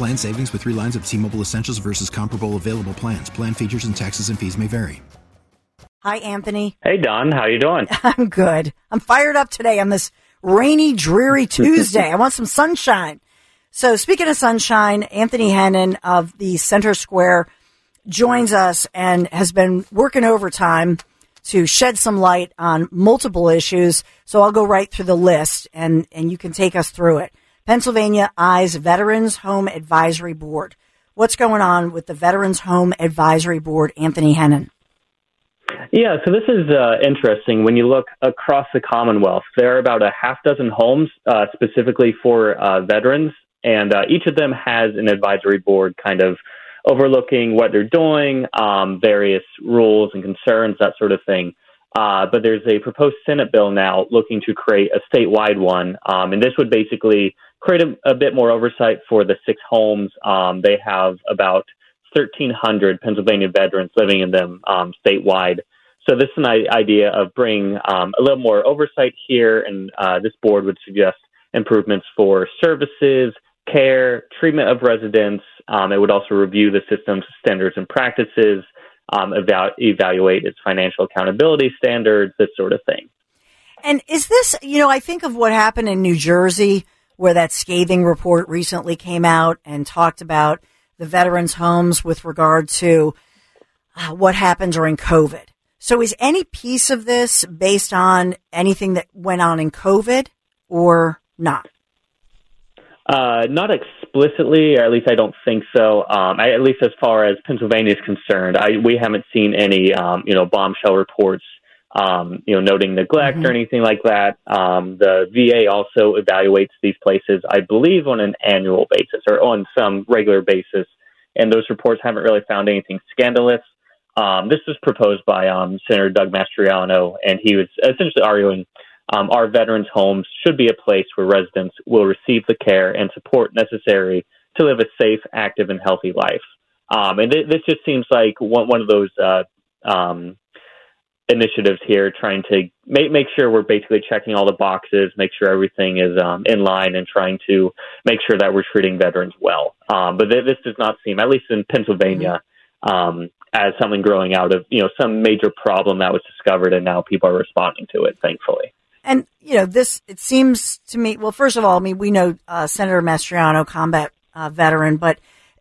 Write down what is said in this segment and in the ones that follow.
Plan savings with three lines of T Mobile Essentials versus comparable available plans. Plan features and taxes and fees may vary. Hi, Anthony. Hey, Dawn. How you doing? I'm good. I'm fired up today on this rainy, dreary Tuesday. I want some sunshine. So, speaking of sunshine, Anthony Hennen of the Center Square joins us and has been working overtime to shed some light on multiple issues. So, I'll go right through the list and, and you can take us through it. Pennsylvania Eyes Veterans Home Advisory Board. What's going on with the Veterans Home Advisory Board, Anthony Hennen? Yeah, so this is uh, interesting. When you look across the Commonwealth, there are about a half dozen homes uh, specifically for uh, veterans, and uh, each of them has an advisory board kind of overlooking what they're doing, um, various rules and concerns, that sort of thing. Uh, but there's a proposed Senate bill now looking to create a statewide one, um, and this would basically create a, a, bit more oversight for the six homes. Um, they have about 1,300 Pennsylvania veterans living in them um, statewide. So this is an idea of bringing um, a little more oversight here, and uh, this board would suggest improvements for services, care, treatment of residents. Um, it would also review the system's standards and practices, um, eval- evaluate its financial accountability standards, this sort of thing. And is this, you know, I think of what happened in New Jersey where that scathing report recently came out and talked about the veterans' homes with regard to uh, what happened during COVID. So, is any piece of this based on anything that went on in COVID or not? Uh, not explicitly, or at least I don't think so. Um, I, at least as far as Pennsylvania is concerned, I, we haven't seen any, um, you know, bombshell reports um, you know, noting neglect mm-hmm. or anything like that. Um, the VA also evaluates these places, I believe, on an annual basis or on some regular basis, and those reports haven't really found anything scandalous. Um, this was proposed by um, Senator Doug Mastriano, and he was essentially arguing um, our veterans' homes should be a place where residents will receive the care and support necessary to live a safe, active, and healthy life. Um, and th- this just seems like one, one of those uh, um, initiatives here, trying to make make sure we're basically checking all the boxes, make sure everything is um, in line, and trying to make sure that we're treating veterans well. Um, but th- this does not seem, at least in Pennsylvania, um, as something growing out of you know some major problem that was discovered, and now people are responding to it. Thankfully. And you know, this it seems to me. Well, first of all, I mean, we know uh, Senator Mastriano, combat uh, veteran, but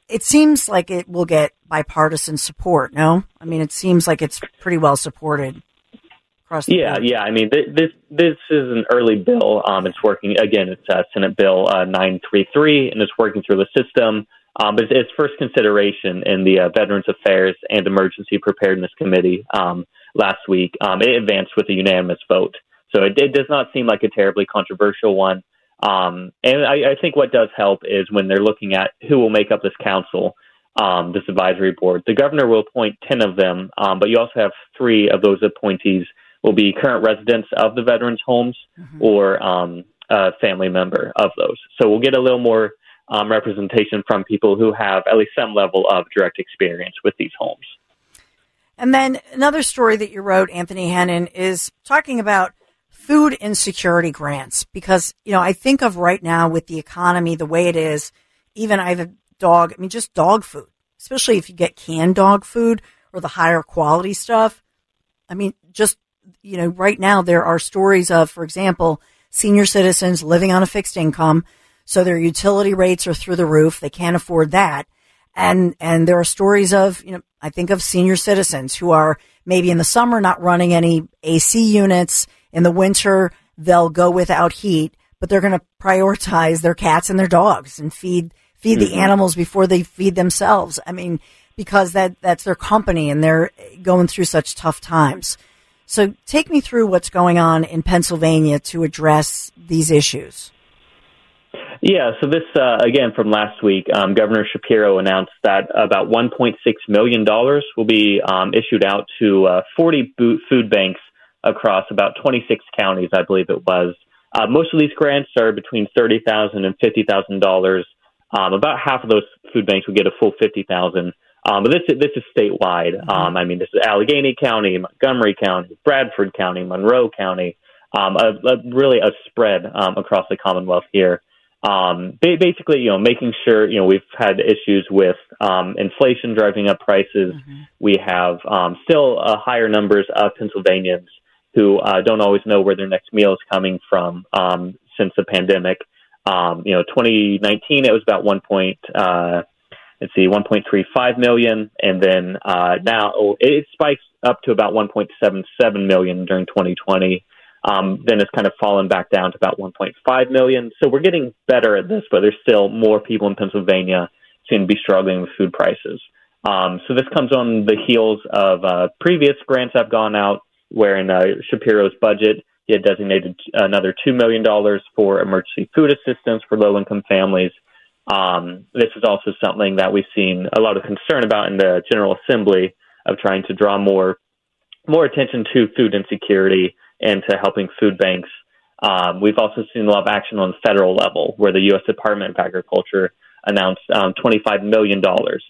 it seems like it will get bipartisan support. No, I mean it seems like it's pretty well supported. Across the yeah, board. yeah. I mean, this this is an early bill. Um, it's working again. It's uh, Senate Bill uh, nine three three, and it's working through the system. Um, but it's first consideration in the uh, Veterans Affairs and Emergency Preparedness Committee um, last week. Um, it advanced with a unanimous vote, so it, it, does not seem like a terribly controversial one. Um, and I, I, think what does help is when they're looking at who will make up this council, um, this advisory board. The governor will appoint 10 of them, um, but you also have three of those appointees will be current residents of the veterans' homes mm-hmm. or um, a family member of those. So we'll get a little more um, representation from people who have at least some level of direct experience with these homes. And then another story that you wrote, Anthony Hennen, is talking about food insecurity grants because, you know, I think of right now with the economy the way it is, even I have a dog, I mean, just dog food, especially if you get canned dog food or the higher quality stuff. I mean, just, you know, right now there are stories of, for example, senior citizens living on a fixed income. So their utility rates are through the roof. They can't afford that. And, and there are stories of, you know, I think of senior citizens who are maybe in the summer not running any AC units. In the winter, they'll go without heat, but they're going to prioritize their cats and their dogs and feed, feed mm-hmm. the animals before they feed themselves. I mean, because that, that's their company and they're going through such tough times. So take me through what's going on in Pennsylvania to address these issues. Yeah, so this, uh, again, from last week, um, Governor Shapiro announced that about $1.6 million will be um, issued out to uh, 40 food banks across about 26 counties, I believe it was. Uh, most of these grants are between $30,000 and 50,000. Um, about half of those food banks will get a full 50000 um, but this this is statewide. Mm-hmm. Um, I mean, this is Allegheny County, Montgomery County, Bradford County, Monroe County. Um, a, a, really a spread um, across the Commonwealth here. Um, basically, you know, making sure you know we've had issues with um, inflation driving up prices. Mm-hmm. We have um, still uh, higher numbers of Pennsylvanians who uh, don't always know where their next meal is coming from um, since the pandemic. Um, you know, 2019 it was about one point. Uh, let's see, 1.35 million, and then uh, now it spikes up to about 1.77 million during 2020. Um, then it's kind of fallen back down to about 1.5 million. So we're getting better at this, but there's still more people in Pennsylvania seem to be struggling with food prices. Um, so this comes on the heels of uh, previous grants have gone out, where in uh, Shapiro's budget he had designated another two million dollars for emergency food assistance for low-income families um, this is also something that we've seen a lot of concern about in the General Assembly of trying to draw more more attention to food insecurity and to helping food banks. Um, we've also seen a lot of action on the federal level, where the U.S. Department of Agriculture announced um, $25 million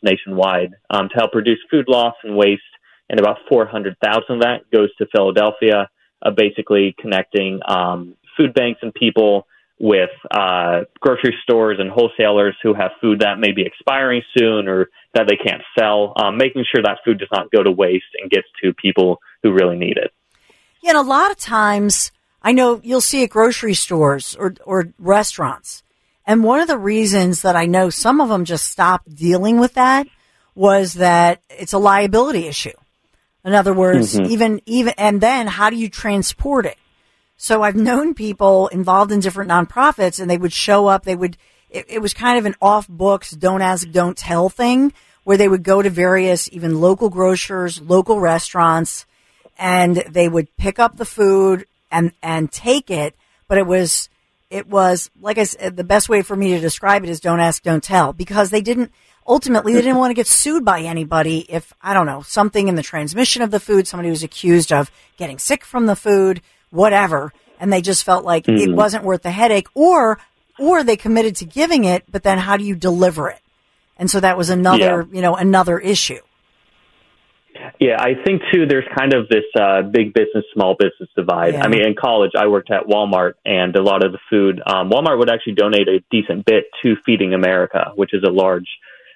nationwide um, to help reduce food loss and waste, and about 400,000 of that goes to Philadelphia, uh, basically connecting um, food banks and people with uh, grocery stores and wholesalers who have food that may be expiring soon or that they can't sell, um, making sure that food does not go to waste and gets to people who really need it. Yeah, and a lot of times, I know you'll see at grocery stores or, or restaurants. And one of the reasons that I know some of them just stopped dealing with that was that it's a liability issue. In other words, mm-hmm. even, even, and then how do you transport it? So I've known people involved in different nonprofits and they would show up, they would, it, it, was kind of an off books, don't ask, don't tell thing where they would go to various, even local grocers, local restaurants, and they would pick up the food and, and take it. But it was, it was, like I said, the best way for me to describe it is don't ask, don't tell because they didn't, ultimately they didn't want to get sued by anybody if, I don't know, something in the transmission of the food, somebody was accused of getting sick from the food whatever, and they just felt like mm-hmm. it wasn't worth the headache, or or they committed to giving it, but then how do you deliver it? And so that was another, yeah. you know, another issue. Yeah, I think too. There's kind of this uh, big business, small business divide. Yeah. I mean, in college, I worked at Walmart, and a lot of the food, um, Walmart would actually donate a decent bit to Feeding America, which is a large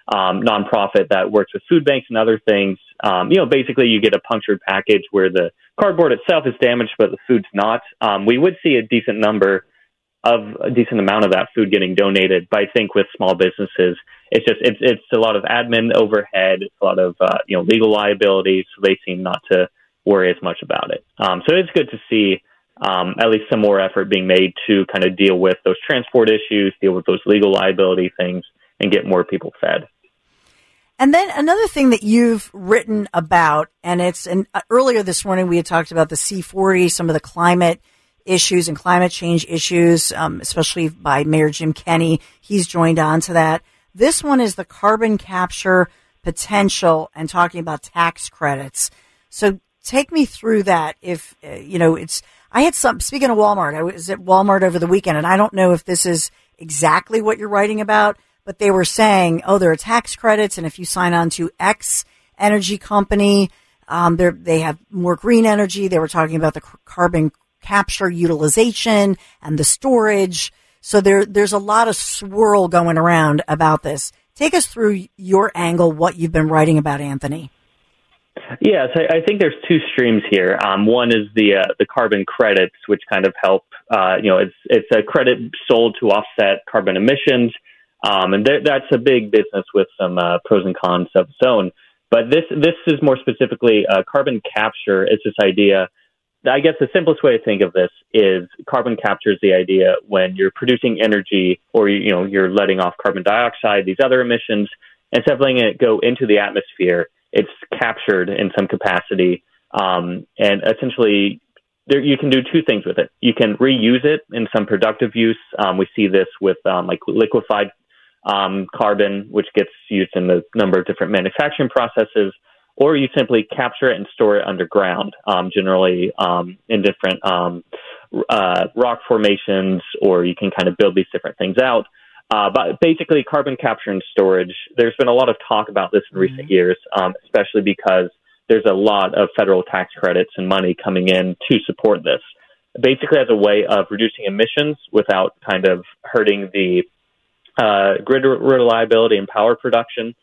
um, nonprofit that works with food banks and other things. Um, you know, basically, you get a punctured package where the cardboard itself is damaged, but the food's not. Um, we would see a decent number of a decent amount of that food getting donated. But I think with small businesses, it's just it's it's a lot of admin overhead, it's a lot of uh, you know legal liability, so they seem not to worry as much about it. Um, so it's good to see um, at least some more effort being made to kind of deal with those transport issues, deal with those legal liability things, and get more people fed. And then another thing that you've written about, and it's and uh, earlier this morning we had talked about the C40, some of the climate issues and climate change issues, um, especially by Mayor Jim Kenney. He's joined on to that. This one is the carbon capture potential and talking about tax credits. So take me through that. If uh, you know, it's I had some. Speaking of Walmart, I was at Walmart over the weekend, and I don't know if this is exactly what you're writing about but they were saying, oh, there are tax credits, and if you sign on to X energy company, um, they have more green energy. They were talking about the carbon capture utilization and the storage. So there, there's a lot of swirl going around about this. Take us through your angle, what you've been writing about, Anthony. Yes, I, I think there's two streams here. Um, one is the uh, the carbon credits, which kind of help. Uh, you know, it's it's a credit sold to offset carbon emissions, um, and th- that's a big business with some uh, pros and cons of its own. But this this is more specifically uh, carbon capture. It's this idea. I guess the simplest way to think of this is carbon capture is the idea when you're producing energy or you know you're letting off carbon dioxide, these other emissions, instead of letting it go into the atmosphere it's captured in some capacity, um, and essentially there, you can do two things with it. You can reuse it in some productive use. Um, we see this with um, like liquefied um, carbon, which gets used in a number of different manufacturing processes, or you simply capture it and store it underground, um, generally um, in different uh, rock formations, or you can kind of build these different things out. Uh, but basically, carbon capture and storage, there's been a lot of talk about this in mm-hmm. recent years, um, especially because there's a lot of federal tax credits and money coming in to support this. Basically, as a way of reducing emissions without kind of hurting the uh, grid reliability and power production.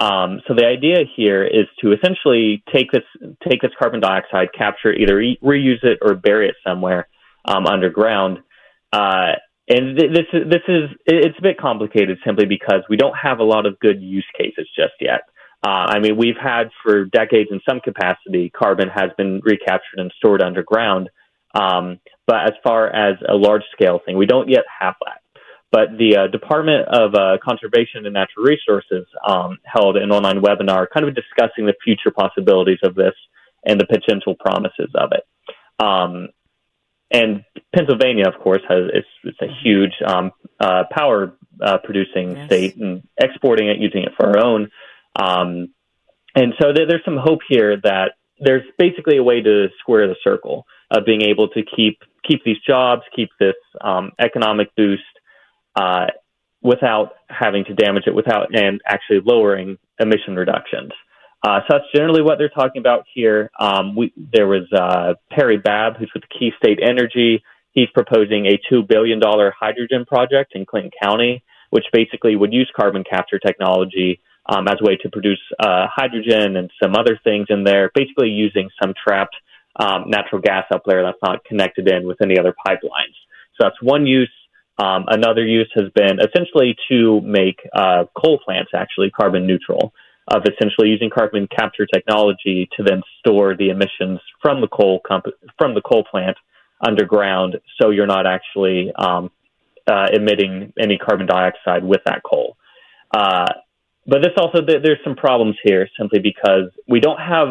Um, so the idea here is to essentially take this take this carbon dioxide, capture either re- reuse it or bury it somewhere um, underground, uh, and th- this is this is it's a bit complicated simply because we don't have a lot of good use cases just yet. Uh, I mean, we've had for decades in some capacity, carbon has been recaptured and stored underground. Um, but as far as a large scale thing, we don't yet have that. But the uh, Department of uh, Conservation and Natural Resources um, held an online webinar kind of discussing the future possibilities of this and the potential promises of it. Um, and Pennsylvania, of course, has it's, it's a huge um, uh, power uh, producing yes. state and exporting it, using it for our own. Um, and so there, there's some hope here that there's basically a way to square the circle of being able to keep keep these jobs, keep this um, economic boost uh, without having to damage it, without and actually lowering emission reductions. Uh, so that's generally what they're talking about here. Um, we, there was uh, Perry Babb, who's with Key State Energy. He's proposing a $2 billion hydrogen project in Clinton County, which basically would use carbon capture technology um, as a way to produce uh, hydrogen and some other things in there, basically using some trapped um, natural gas up there that's not connected in with any other pipelines. So that's one use. Um, another use has been essentially to make uh, coal plants actually carbon neutral of essentially using carbon capture technology to then store the emissions from the coal comp- from the coal plant underground, so you're not actually um, uh, emitting any carbon dioxide with that coal. Uh, but this also there's some problems here simply because we don't have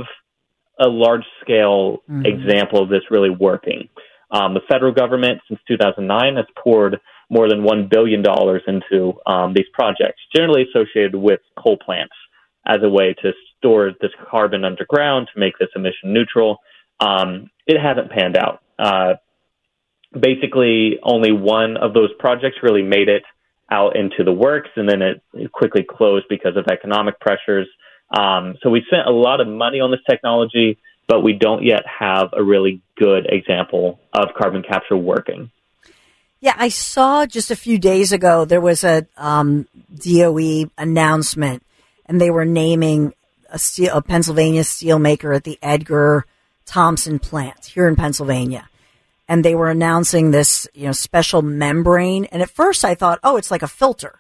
a large scale mm-hmm. example of this really working. Um, the federal government since 2009 has poured more than one billion dollars into um, these projects, generally associated with coal plants as a way to store this carbon underground to make this emission neutral. Um, it hasn't panned out. Uh, basically, only one of those projects really made it out into the works, and then it, it quickly closed because of economic pressures. Um, so we spent a lot of money on this technology, but we don't yet have a really good example of carbon capture working. Yeah, I saw just a few days ago there was a um, DOE announcement and they were naming a steel, a Pennsylvania steelmaker at the Edgar Thomson plant here in Pennsylvania. And they were announcing this, you know, special membrane. And at first I thought, oh, it's like a filter.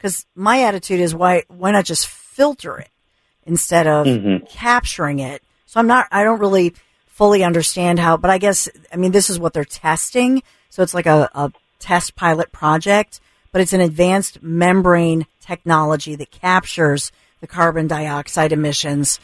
Cause my attitude is why, why not just filter it instead of mm-hmm. capturing it? So I'm not, I don't really fully understand how, but I guess, I mean, this is what they're testing. So it's like a, a test pilot project, but it's an advanced membrane technology that captures the carbon dioxide emissions.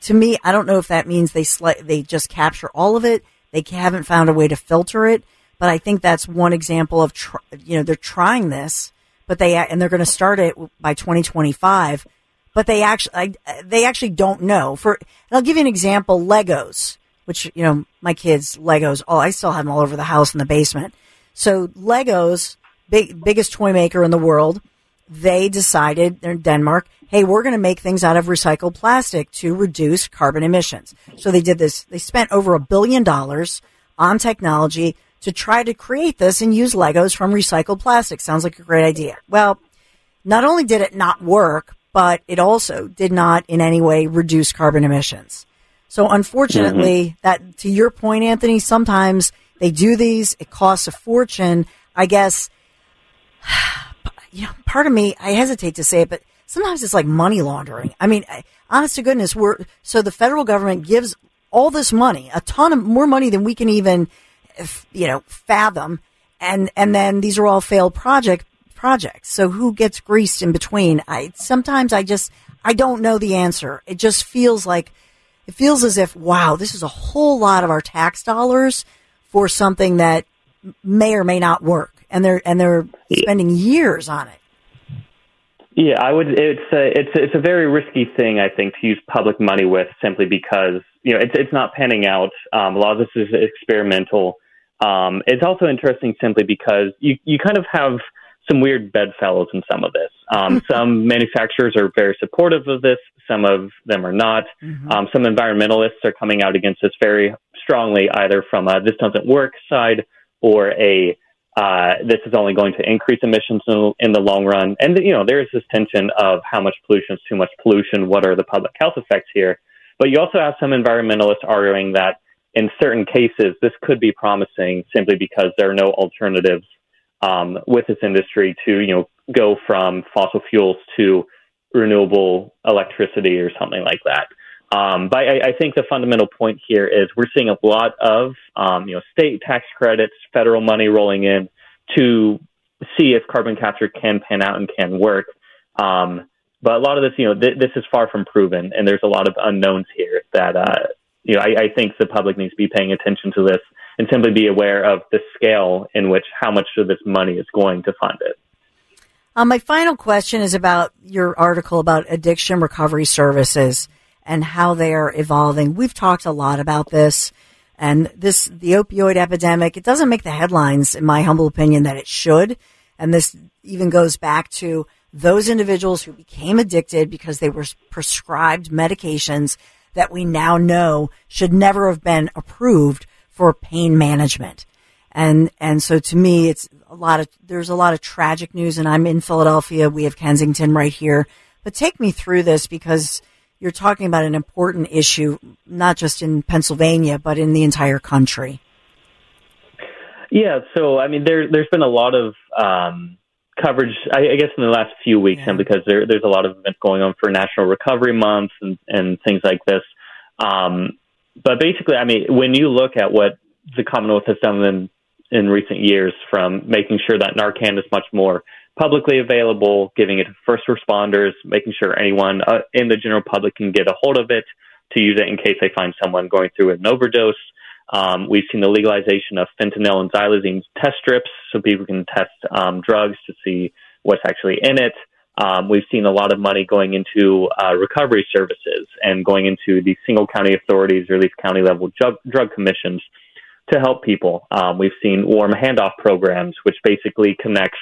To me, I don't know if that means they they just capture all of it. They haven't found a way to filter it, but I think that's one example of tr- you know they're trying this, but they and they're going to start it by 2025. But they actually they actually don't know. For I'll give you an example: Legos, which you know my kids Legos. Oh, I still have them all over the house in the basement. So Legos, big biggest toy maker in the world they decided they're in Denmark, hey, we're going to make things out of recycled plastic to reduce carbon emissions. So they did this. They spent over a billion dollars on technology to try to create this and use Legos from recycled plastic. Sounds like a great idea. Well, not only did it not work, but it also did not in any way reduce carbon emissions. So unfortunately, mm-hmm. that to your point, Anthony, sometimes they do these. It costs a fortune. I guess, you know, part of me, I hesitate to say it, but sometimes it's like money laundering. I mean, honest to goodness, we're, so the federal government gives all this money, a ton of more money than we can even, you know, fathom. And, and then these are all failed project projects. So who gets greased in between? I, sometimes I just, I don't know the answer. It just feels like it feels as if, wow, this is a whole lot of our tax dollars for something that may or may not work, and they're and they're spending years on it. Yeah, I would. It's a it's it's a very risky thing, I think, to use public money with simply because you know it's it's not panning out. Um, a lot of this is experimental. Um, it's also interesting simply because you you kind of have some weird bedfellows in some of this. Um, some manufacturers are very supportive of this. Some of them are not. Mm-hmm. Um, some environmentalists are coming out against this very strongly, either from a this doesn't work side or a uh, this is only going to increase emissions in, in, the long run. And you know there is this tension of how much pollution is too much pollution. What are the public health effects here? But you also have some environmentalists arguing that in certain cases this could be promising simply because there are no alternatives um, with this industry to you know go from fossil fuels to renewable electricity or something like that. Um, but I, I, think the fundamental point here is we're seeing a lot of um, you know state tax credits, federal money rolling in to see if carbon capture can pan out and can work. Um, but a lot of this, you know, th- this is far from proven, and there's a lot of unknowns here that uh, you know I, I think the public needs to be paying attention to this and simply be aware of the scale in which how much of this money is going to fund it. Um, my final question is about your article about addiction recovery services and how they are evolving. We've talked a lot about this and this, the opioid epidemic. It doesn't make the headlines, in my humble opinion, that it should. And this even goes back to those individuals who became addicted because they were prescribed medications that we now know should never have been approved for pain management. And, and so to me, it's a lot of, there's a lot of tragic news and I'm in Philadelphia. We have Kensington right here, but take me through this because you're talking about an important issue, not just in Pennsylvania, but in the entire country. Yeah. So, I mean, there, there's been a lot of, um, coverage, I, I, guess, in the last few weeks, yeah. and because there, there's a lot of events going on for National Recovery Month and, and things like this. Um, but basically, I mean, when you look at what the Commonwealth has done in in recent years from making sure that Narcan is much more publicly available, giving it to first responders, making sure anyone uh, in the general public can get a hold of it to use it in case they find someone going through an overdose. Um, we've seen the legalization of fentanyl and xylazine test strips so people can test um, drugs to see what's actually in it. Um, we've seen a lot of money going into uh, recovery services and going into the single county authorities or these county level drug, drug commissions to help people. Um, we've seen warm handoff programs, which basically connects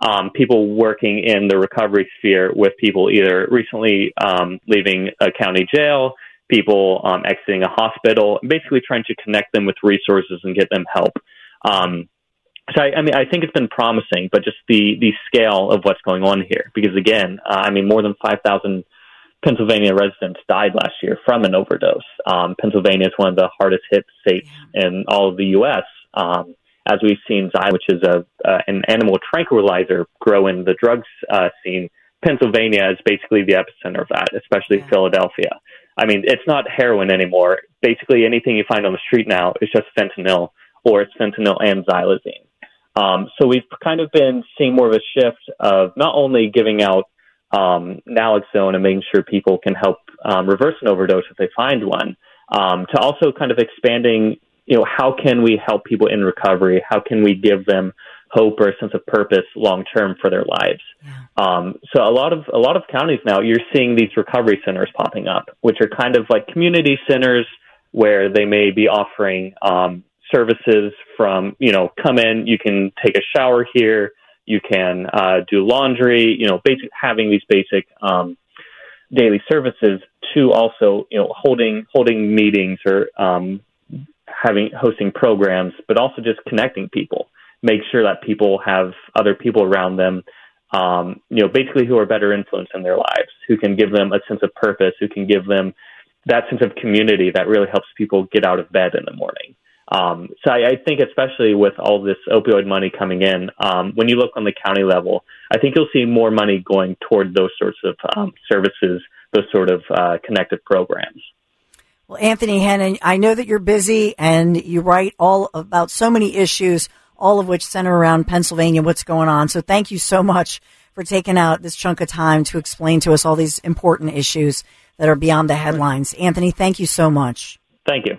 um, people working in the recovery sphere with people either recently um, leaving a county jail, people um, exiting a hospital, basically trying to connect them with resources and get them help. So I, I, mean, I think it's been promising, but just the the scale of what's going on here, because again, uh, I mean, more than five thousand Pennsylvania residents died last year from an overdose. Um, Pennsylvania is one of the hardest hit states in all of the U.S. Um, as we've seen, Xy, which is a uh, an animal tranquilizer, grow in the drugs uh, scene. Pennsylvania is basically the epicenter of that, especially yeah. Philadelphia. I mean, it's not heroin anymore. Basically, anything you find on the street now is just fentanyl, or it's fentanyl and xylazine. Um, so we've kind of been seeing more of a shift of not only giving out um, naloxone and making sure people can help um, reverse an overdose if they find one, um, to also kind of expanding, you know, how can we help people in recovery? How can we give them hope or a sense of purpose long term for their lives? Yeah. Um, so a lot of a lot of counties now, you're seeing these recovery centers popping up, which are kind of like community centers where they may be offering um, services from, you know, come in, you can take a shower here you can uh, do laundry, you know, basic having these basic um, daily services to also, you know, holding holding meetings or um, having hosting programs, but also just connecting people. Make sure that people have other people around them um, you know, basically who are better influence in their lives, who can give them a sense of purpose, who can give them that sense of community that really helps people get out of bed in the morning. Um, so I, I, think, especially with all this opioid money coming in, um, when you look on the county level, I think you'll see more money going toward those sorts of um, services, those sort of uh, connected programs. Well, Anthony Hennen, I know that you're busy and you write all about so many issues, all of which center around Pennsylvania, what's going on. So thank you so much for taking out this chunk of time to explain to us all these important issues that are beyond the headlines. Anthony, thank you so much. Thank you.